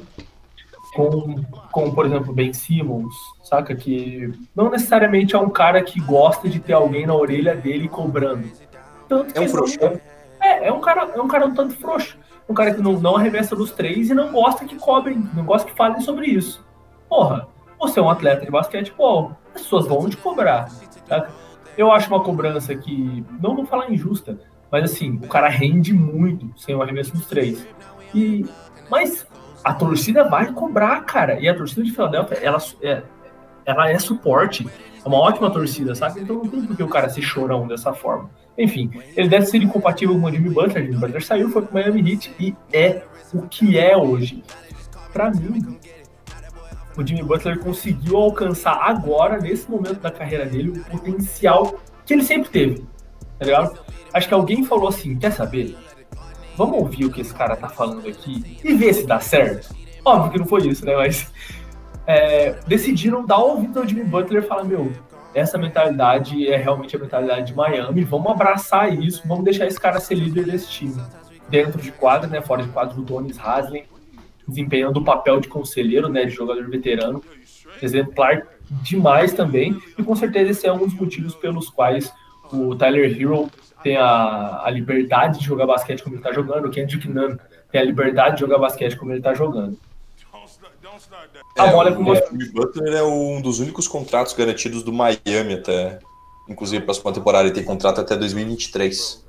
S1: com, com, por exemplo, Ben Simmons, saca? Que não necessariamente é um cara que gosta de ter alguém na orelha dele cobrando. Tanto
S2: É um frouxo.
S1: É, é um cara, é um cara um tanto frouxo. Um cara que não, não arremessa dos três e não gosta que cobrem, não gosta que falem sobre isso. Porra, você é um atleta de basquetebol, as pessoas vão te cobrar. Saca? Eu acho uma cobrança que, não vou falar injusta, mas assim, o cara rende muito sem o arremesso dos três. E, mas a torcida vai cobrar, cara. E a torcida de Filadélfia, ela é, ela é suporte. É uma ótima torcida, sabe? Então não tem por que o cara ser chorão dessa forma. Enfim, ele deve ser incompatível com o Jimmy Butler. Jimmy Butler saiu, foi pro Miami Heat e é o que é hoje. Pra mim, o Jimmy Butler conseguiu alcançar agora, nesse momento da carreira dele, o potencial que ele sempre teve. Tá ligado? Acho que alguém falou assim: quer saber? Vamos ouvir o que esse cara tá falando aqui e ver se dá certo. Óbvio que não foi isso, né? Mas é, decidiram dar ouvido ao Jimmy Butler e falar: meu, essa mentalidade é realmente a mentalidade de Miami, vamos abraçar isso, vamos deixar esse cara ser líder desse time. Dentro de quadra, né? Fora de quadra, o Donis Haslem desempenhando o papel de conselheiro, né? De jogador veterano. Exemplar demais também. E com certeza esse é um dos motivos pelos quais o Tyler Hero tem a, a liberdade de jogar basquete como ele tá jogando, o Kendrick Nunn tem a liberdade de jogar basquete como ele tá jogando. A
S2: É,
S1: bola é
S2: o
S1: você.
S2: Jimmy Butler é um dos únicos contratos garantidos do Miami até. Inclusive, para a próxima temporada, ele tem contrato até 2023.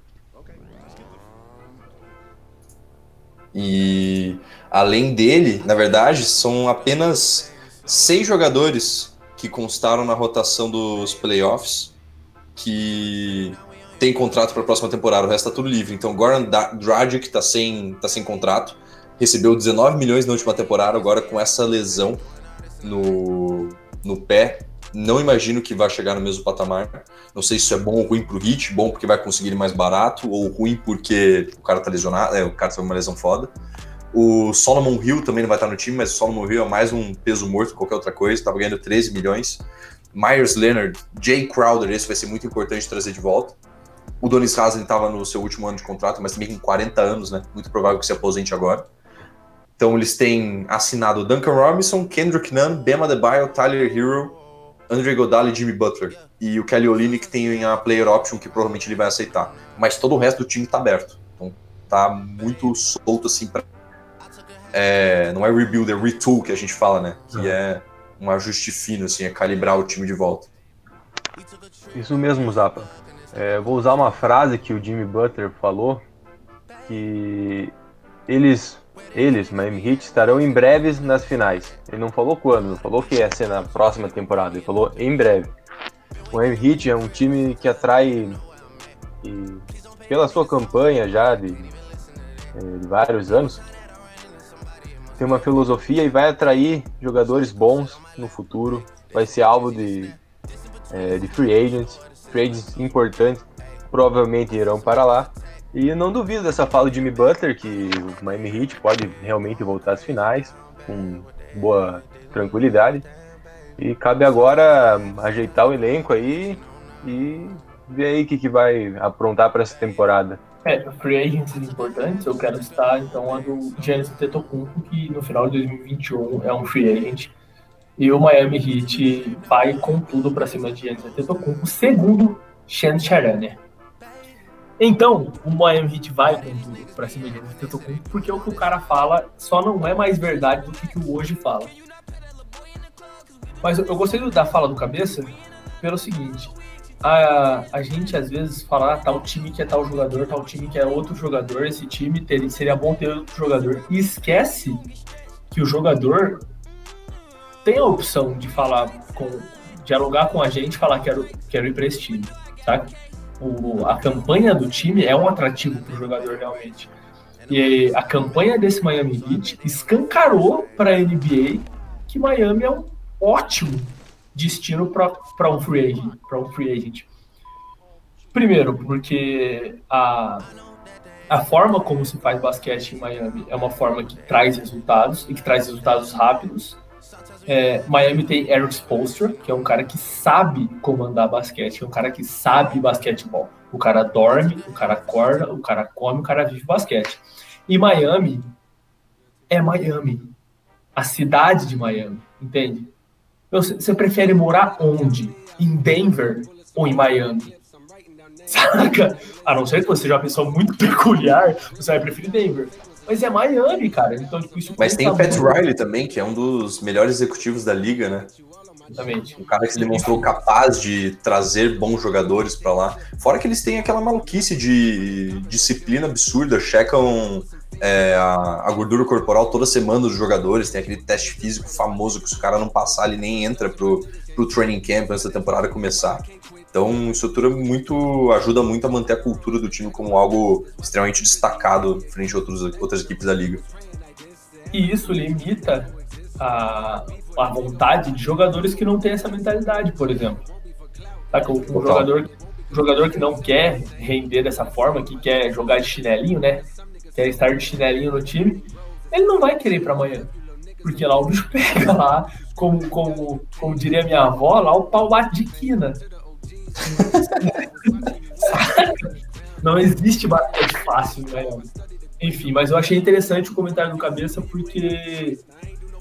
S2: E além dele, na verdade, são apenas seis jogadores que constaram na rotação dos playoffs que tem contrato para a próxima temporada. O resto tá tudo livre. Então, Goran Dragic tá sem, tá sem contrato. Recebeu 19 milhões na última temporada, agora com essa lesão no, no pé. Não imagino que vai chegar no mesmo patamar. Não sei se isso é bom ou ruim pro Hit, bom porque vai conseguir mais barato, ou ruim porque o cara tá lesionado, é, o cara teve uma lesão foda. O Solomon Hill também não vai estar no time, mas o Solomon Hill é mais um peso morto que qualquer outra coisa, tava ganhando 13 milhões. Myers Leonard, Jay Crowder, esse vai ser muito importante trazer de volta. O Donis Haslem estava no seu último ano de contrato, mas também com 40 anos, né? Muito provável que se aposente agora. Então eles têm assinado Duncan Robinson, Kendrick Nunn, Bema Adebayo, Tyler Hero, Andre Godala e Jimmy Butler. E o Kelly Olynyk tem a player option que provavelmente ele vai aceitar. Mas todo o resto do time tá aberto. Então tá muito solto assim pra... É, não é rebuild, é retool que a gente fala, né? Que é um ajuste fino, assim, é calibrar o time de volta.
S3: Isso mesmo, Zapa. É, vou usar uma frase que o Jimmy Butler falou, que eles, eles, Miami Heat, estarão em breves nas finais. Ele não falou quando, não falou que ia ser na próxima temporada, ele falou em breve. O Miami Heat é um time que atrai, e, pela sua campanha já de, é, de vários anos, tem uma filosofia e vai atrair jogadores bons no futuro, vai ser alvo de, é, de free agents, free agents importantes, provavelmente irão para lá. E não duvido dessa fala de Jimmy Butler, que o Miami Heat pode realmente voltar às finais com boa tranquilidade. E cabe agora ajeitar o elenco aí e ver aí o que, que vai aprontar para essa temporada.
S1: É, free agents importantes, eu quero citar então a do Giannis Antetokounmpo, que no final de 2021 é um free agent. E o Miami Heat vai com tudo para cima de Giannis Antetokounmpo, segundo Shan Charania. Então, o Miami Heat vai com tudo para cima de Antetokounmpo, porque o que o cara fala só não é mais verdade do que, que o hoje fala. Mas eu, gostei da fala do Cabeça pelo seguinte, a, a gente às vezes fala ah, tal time que é tal jogador, tal time que é outro jogador, esse time ter, seria bom ter outro jogador. E esquece que o jogador tem a opção de falar com, dialogar com a gente falar quero, quero ir para esse time, tá? O, a campanha do time é um atrativo para o jogador realmente. E a campanha desse Miami Heat escancarou para a NBA que Miami é um ótimo destino para um free agent, para um free agent. Primeiro, porque a, a forma como se faz basquete em Miami é uma forma que traz resultados e que traz resultados rápidos. É, Miami tem Eric Spoelstra, que é um cara que sabe comandar basquete, é um cara que sabe basquetebol. O cara dorme, o cara acorda, o cara come, o cara vive basquete. E Miami é Miami. a cidade de Miami, entende? Você prefere morar onde? Em Denver ou em Miami? Saca? A não ser que você seja uma pessoa muito peculiar, você vai preferir Denver. Mas é Miami, cara. Então, tipo, isso
S2: Mas tem o Pat muito. Riley também, que é um dos melhores executivos da liga, né?
S1: Exatamente.
S2: Um cara que se demonstrou capaz de trazer bons jogadores para lá. Fora que eles têm aquela maluquice de disciplina absurda, checam é, a, a, gordura corporal toda semana dos jogadores, tem aquele teste físico famoso que se o cara não passar, ele nem entra pro, pro training camp antes da temporada começar. Então, estrutura muito ajuda muito a manter a cultura do time como algo extremamente destacado frente a outros, outras equipes da liga.
S1: E isso limita a, a vontade de jogadores que não têm essa mentalidade, por exemplo. Saca? Um jogador, um jogador que não quer render dessa forma, que quer jogar de chinelinho, né? Quer estar de chinelinho no time, ele não vai querer ir para amanhã. Porque lá o bicho pega lá, como, como, como diria minha avó, lá o pau bate de quina. Não existe basquete fácil, né? Enfim, mas eu achei interessante o comentário do Cabeça porque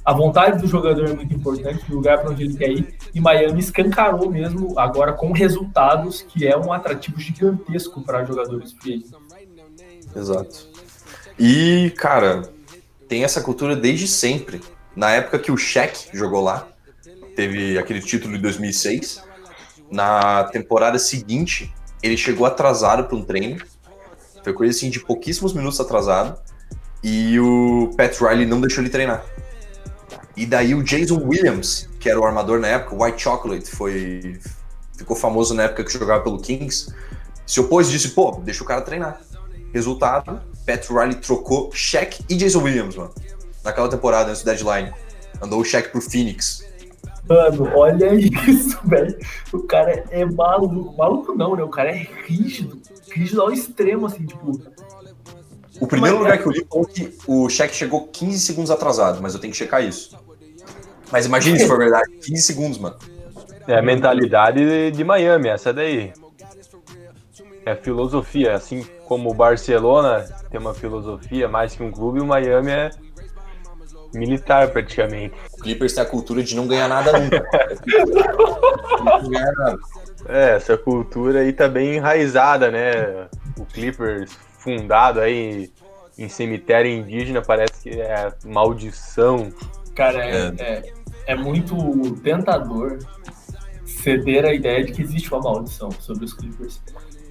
S1: a vontade do jogador é muito importante, o lugar para onde ele quer ir, e Miami escancarou mesmo agora com resultados, que é um atrativo gigantesco para jogadores
S2: Exato. E, cara, tem essa cultura desde sempre. Na época que o Shaq jogou lá, teve aquele título de 2006, na temporada seguinte, ele chegou atrasado para um treino. Foi coisa assim de pouquíssimos minutos atrasado. E o Pat Riley não deixou ele treinar. E daí o Jason Williams, que era o armador na época, o White Chocolate, foi ficou famoso na época que jogava pelo Kings, se opôs e disse, pô, deixa o cara treinar. Resultado, Pat Riley trocou Shaq e Jason Williams, mano. Naquela temporada, antes do deadline. Andou o Shaq pro Phoenix.
S1: Mano, olha isso, velho. O cara é maluco. Maluco não, né? O cara é rígido. Rígido ao extremo, assim, tipo.
S2: O primeiro mas, lugar é... que eu li foi que o cheque chegou 15 segundos atrasado, mas eu tenho que checar isso. Mas imagine se for verdade, 15 segundos, mano.
S3: É a mentalidade de Miami, essa daí. É a filosofia, assim como o Barcelona tem uma filosofia mais que um clube, o Miami é militar praticamente.
S2: Clippers tem a cultura de não ganhar nada nunca.
S3: não ganhar nada. É, essa cultura aí tá bem enraizada, né? O Clippers fundado aí em cemitério indígena parece que é maldição.
S1: Cara, é, é. é, é muito tentador ceder a ideia de que existe uma maldição sobre os Clippers.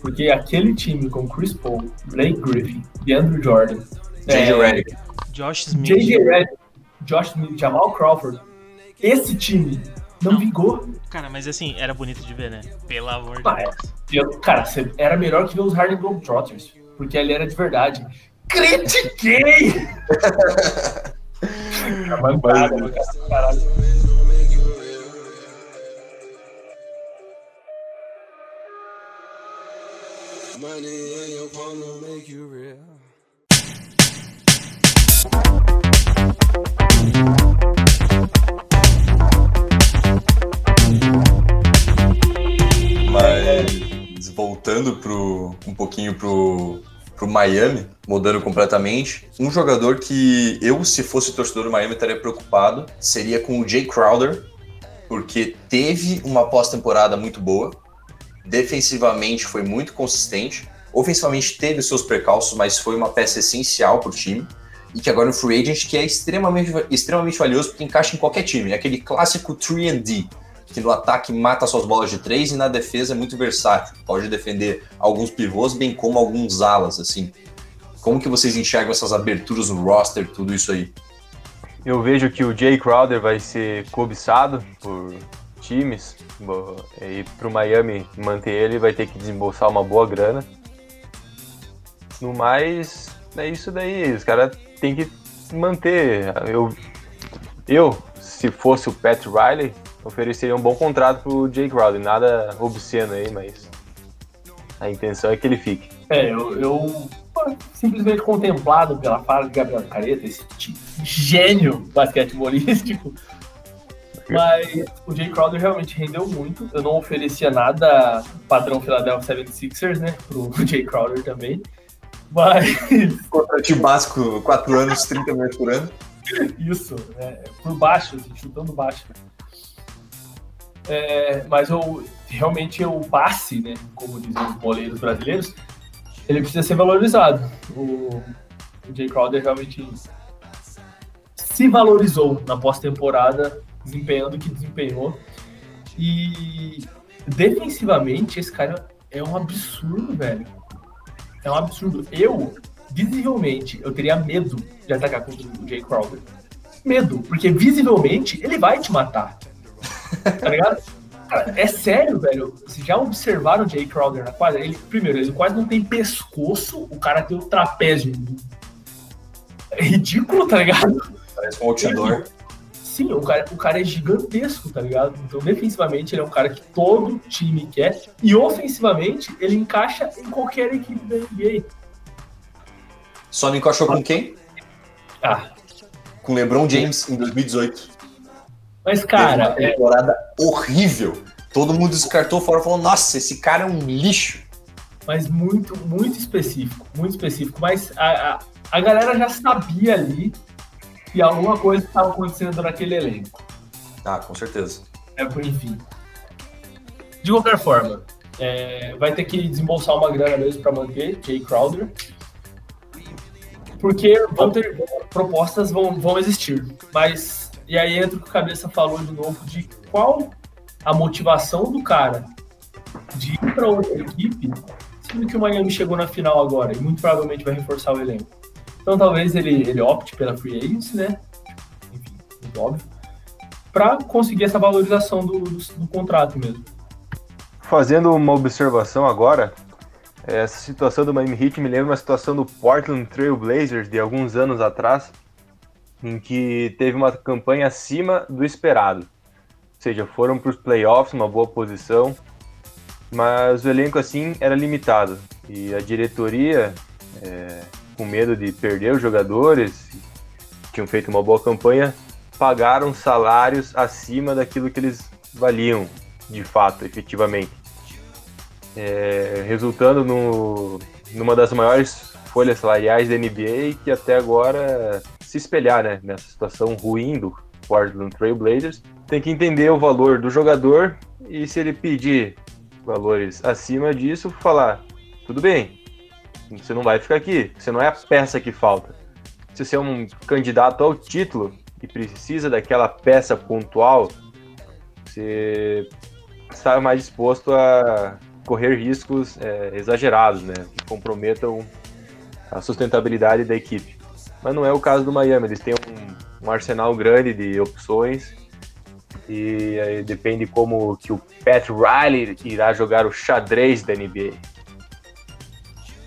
S1: Porque aquele time com Chris Paul, Blake Griffin, DeAndre Jordan,
S2: J.J. é, Redick,
S4: Josh Smith,
S1: J.J. Redick, Josh Smith, Jamal Crawford. Esse time não, não, vingou.
S4: Cara, mas assim, era bonito de ver, né? Pelo amor de ah,
S1: Deus. Eu, cara, era melhor que ver os Harlem Globetrotters, porque ali era de verdade. Critiquei! bancada, caralho. Money in your phone make you real.
S2: Mas voltando pro, um pouquinho pro, pro Miami, mudando completamente, um jogador que eu, se fosse torcedor do Miami, estaria preocupado seria com o Jay Crowder, porque teve uma pós-temporada muito boa, defensivamente foi muito consistente, ofensivamente teve seus percalços, mas foi uma peça essencial para o time e que agora no free agent que é extremamente, extremamente valioso porque encaixa em qualquer time. É aquele clássico 3D, que no ataque mata suas bolas de três e na defesa é muito versátil. Pode defender alguns pivôs, bem como alguns alas, assim. Como que vocês enxergam essas aberturas no roster, tudo isso aí?
S3: Eu vejo que o Jay Crowder vai ser cobiçado por times e para o Miami manter ele vai ter que desembolsar uma boa grana. No mais, é isso daí. Os caras têm que manter. Eu, eu, se fosse o Pat Riley, ofereceria um bom contrato pro Jake Crowder. Nada obsceno aí, mas a intenção é que ele fique.
S1: É, eu, eu simplesmente contemplado pela fala de Gabriel Careta, esse gênio basquetebolístico. Mas o Jay Crowder realmente rendeu muito. Eu não oferecia nada padrão Philadelphia 76ers, né? Pro Jay Crowder também. Mas.
S2: Contratinho básico, 4 anos, 30 milhões por ano.
S1: Isso, é, por baixo, assim, chutando baixo. É, mas eu realmente o passe, né, como dizem os boleiros brasileiros, ele precisa ser valorizado. O, o Jay Crowder realmente se valorizou na pós-temporada, desempenhando o que desempenhou. E defensivamente, esse cara é um absurdo, velho. É um absurdo. Eu, visivelmente, eu teria medo de atacar contra o Jay Crowder. Medo, porque visivelmente ele vai te matar. Tá ligado? Cara, é sério, velho. Vocês já observaram o Jay Crowder na quadra? Ele, primeiro, ele quase não tem pescoço, o cara tem o trapézio. É ridículo, tá ligado?
S2: Parece um outdoor.
S1: Sim, o cara, o cara é gigantesco, tá ligado? Então, defensivamente, ele é um cara que todo time quer. E ofensivamente, ele encaixa em qualquer equipe da NBA.
S2: Só não encaixou com quem?
S1: Ah,
S2: Com LeBron James em 2018.
S1: mas,
S2: Teve
S1: cara,
S2: uma
S1: é,
S2: temporada horrível. Todo mundo descartou fora, falou: Nossa, esse cara é um lixo.
S1: mas muito, muito específico. Muito específico. Mas a, a, a galera já sabia ali que alguma coisa estava acontecendo naquele elenco.
S2: Ah, com certeza.
S1: É, enfim. De qualquer forma, é, vai ter que desembolsar uma grana mesmo para manter Jay Crowder. Porque vão ter propostas vão, vão existir. Mas e aí entra o que o cabeça falou de novo de qual a motivação do cara de ir para outra equipe, sendo que o Miami chegou na final agora e muito provavelmente vai reforçar o elenco. Então talvez ele, ele opte pela free agency, né? Enfim, muito óbvio. Para conseguir essa valorização do, do, do contrato mesmo.
S3: Fazendo uma observação agora, essa situação do Miami Heat me lembra uma situação do Portland Trail Blazers de alguns anos atrás, em que teve uma campanha acima do esperado. Ou seja, foram para os playoffs, uma boa posição, mas o elenco assim era limitado. E a diretoria, é, com medo de perder os jogadores, tinham feito uma boa campanha, pagaram salários acima daquilo que eles valiam, de fato, efetivamente. É, resultando no, numa das maiores folhas salariais da NBA, que até agora se espelhar né, nessa situação ruim do Portland Trail Blazers, tem que entender o valor do jogador e se ele pedir valores acima disso, falar, tudo bem, você não vai ficar aqui, você não é a peça que falta. Se você é um candidato ao título e precisa daquela peça pontual, você está mais disposto a correr riscos é, exagerados, né, que comprometam a sustentabilidade da equipe. Mas não é o caso do Miami, eles têm um, um arsenal grande de opções e aí depende como que o Pat Riley irá jogar o xadrez da NBA.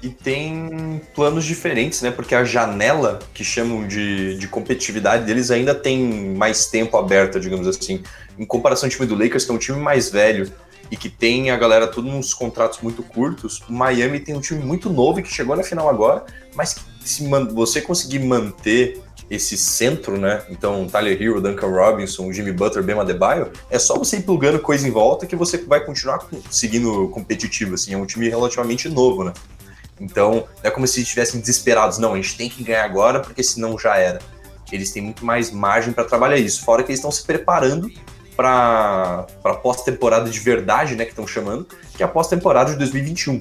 S2: E tem planos diferentes, né? Porque a janela que chamam de, de competitividade deles ainda tem mais tempo aberta, digamos assim. Em comparação ao time do Lakers, que é um time mais velho e que tem a galera tudo nos contratos muito curtos, o Miami tem um time muito novo e que chegou na final agora, mas se você conseguir manter esse centro, né? Então, Tyler Hero, Duncan Robinson, Jimmy Butler, Bema Adebayo, é só você ir plugando coisa em volta que você vai continuar seguindo competitivo, assim. É um time relativamente novo, né? Então, não é como se estivessem desesperados. Não, a gente tem que ganhar agora, porque senão já era. Eles têm muito mais margem para trabalhar isso. Fora que eles estão se preparando para a pós-temporada de verdade, né? Que estão chamando, que é a pós-temporada de 2021.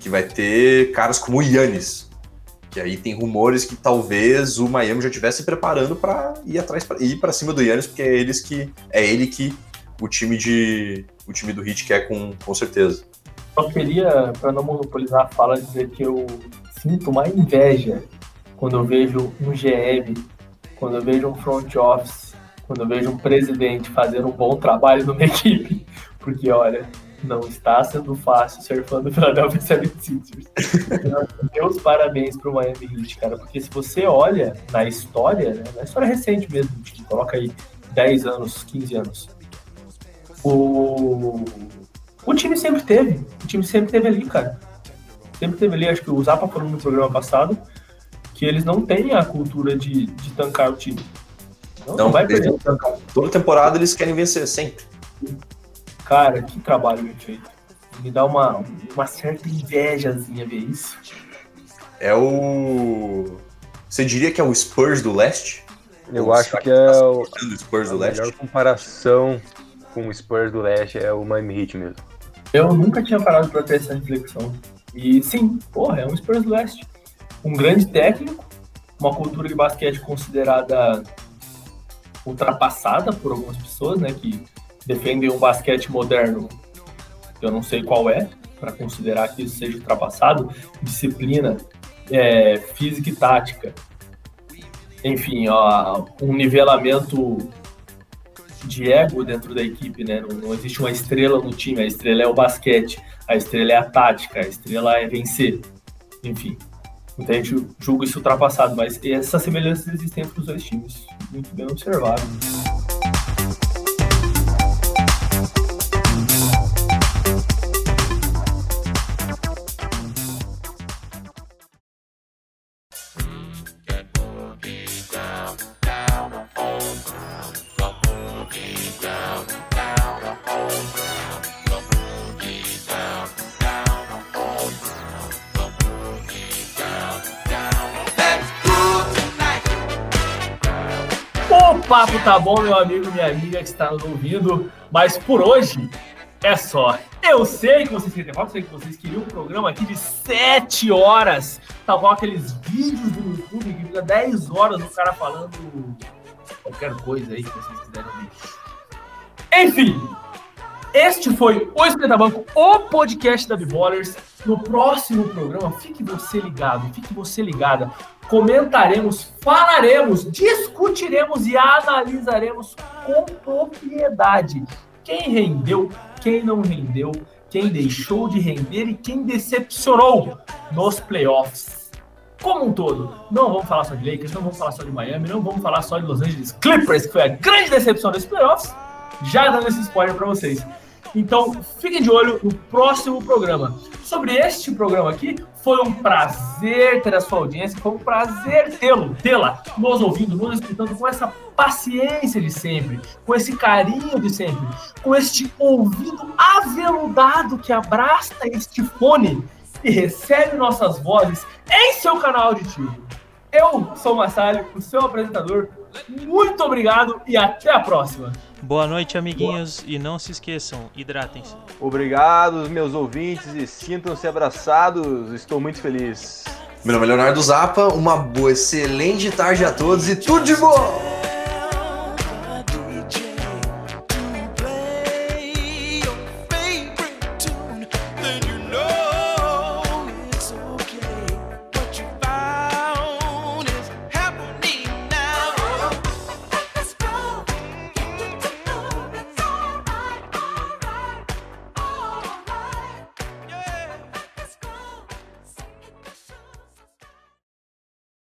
S2: Que vai ter caras como o Yannis. Que aí tem rumores que talvez o Miami já estivesse se preparando para ir atrás, pra, ir para cima do Yannis, porque é, eles que, é ele que o time, de, o time do Heat quer com, com certeza.
S1: Só queria, para não monopolizar a fala, dizer que eu sinto uma inveja quando eu vejo um GM, quando eu vejo um front office, quando eu vejo um presidente fazendo um bom trabalho numa equipe. Porque, olha, não está sendo fácil ser fã do Philadelphia 76ers. Então, Meus parabéns pro Miami Heat, cara. Porque se você olha na história, né, na história recente mesmo, coloca aí 10 anos, 15 anos, o, o time sempre teve. O time sempre teve ali, cara. Sempre teve ali. Acho que o Zapa falou no programa passado que eles não têm a cultura de, de tancar o time. Não, não
S2: Não,
S1: vai perder.
S2: Toda temporada eles querem vencer, sempre.
S1: Cara, que trabalho bem feito. Me dá uma, uma certa invejazinha ver isso.
S2: É o. Você diria que é o Spurs do leste?
S3: Eu
S2: Pô,
S3: acho que é
S2: tá
S3: o,
S2: Spurs
S3: a
S2: do Leste?
S3: melhor comparação com o Spurs do Leste é o Miami Heat mesmo.
S1: Eu nunca tinha parado para ter essa reflexão. E sim, porra, é um Spurs Leste. Um grande técnico, uma cultura de basquete considerada ultrapassada por algumas pessoas, né, que defendem um basquete moderno. Eu não sei qual é, para considerar que isso seja ultrapassado. Disciplina, é, física e tática. Enfim, ó, um nivelamento de ego dentro da equipe, né? Não, não, existe uma estrela no time, a estrela é o basquete, a estrela é a tática, a estrela é vencer. Enfim, muita gente julga isso ultrapassado, mas essas semelhanças existem entre os dois times. Muito bem observado. Tá bom, meu amigo, minha amiga que está nos ouvindo, mas por hoje é só. Eu sei que vocês queriam, eu sei que vocês queriam um programa aqui de 7 horas, tá bom? Aqueles vídeos do YouTube que fica 10 horas o cara falando qualquer coisa aí que vocês quiserem ver. Enfim, este foi o Esquenta Banco, o podcast da Biballers. No próximo programa, fique você ligado, fique você ligada. Comentaremos, falaremos, discutiremos e analisaremos com propriedade quem rendeu, quem não rendeu, quem deixou de render e quem decepcionou nos playoffs. Como um todo, não vamos falar só de Lakers, não vamos falar só de Miami, não vamos falar só de Los Angeles Clippers, que foi a grande decepção desses playoffs. Já dando esse spoiler para vocês. Então, fiquem de olho no próximo programa. Sobre este programa aqui, foi um prazer ter a sua audiência, foi um prazer tê-lo, tê-la, nos ouvindo, nos escutando com essa paciência de sempre, com esse carinho de sempre, com este ouvido aveludado que abraça este fone e recebe nossas vozes em seu canal auditivo. Eu sou o Massalho, o seu apresentador. Muito obrigado e até a próxima.
S4: Boa noite, amiguinhos, Boa. e não se esqueçam, hidratem-se.
S3: Obrigado, meus ouvintes, e sintam-se abraçados. Estou muito feliz.
S2: Meu nome é Leonardo Zappa, uma boa, excelente tarde a todos e tudo de bom!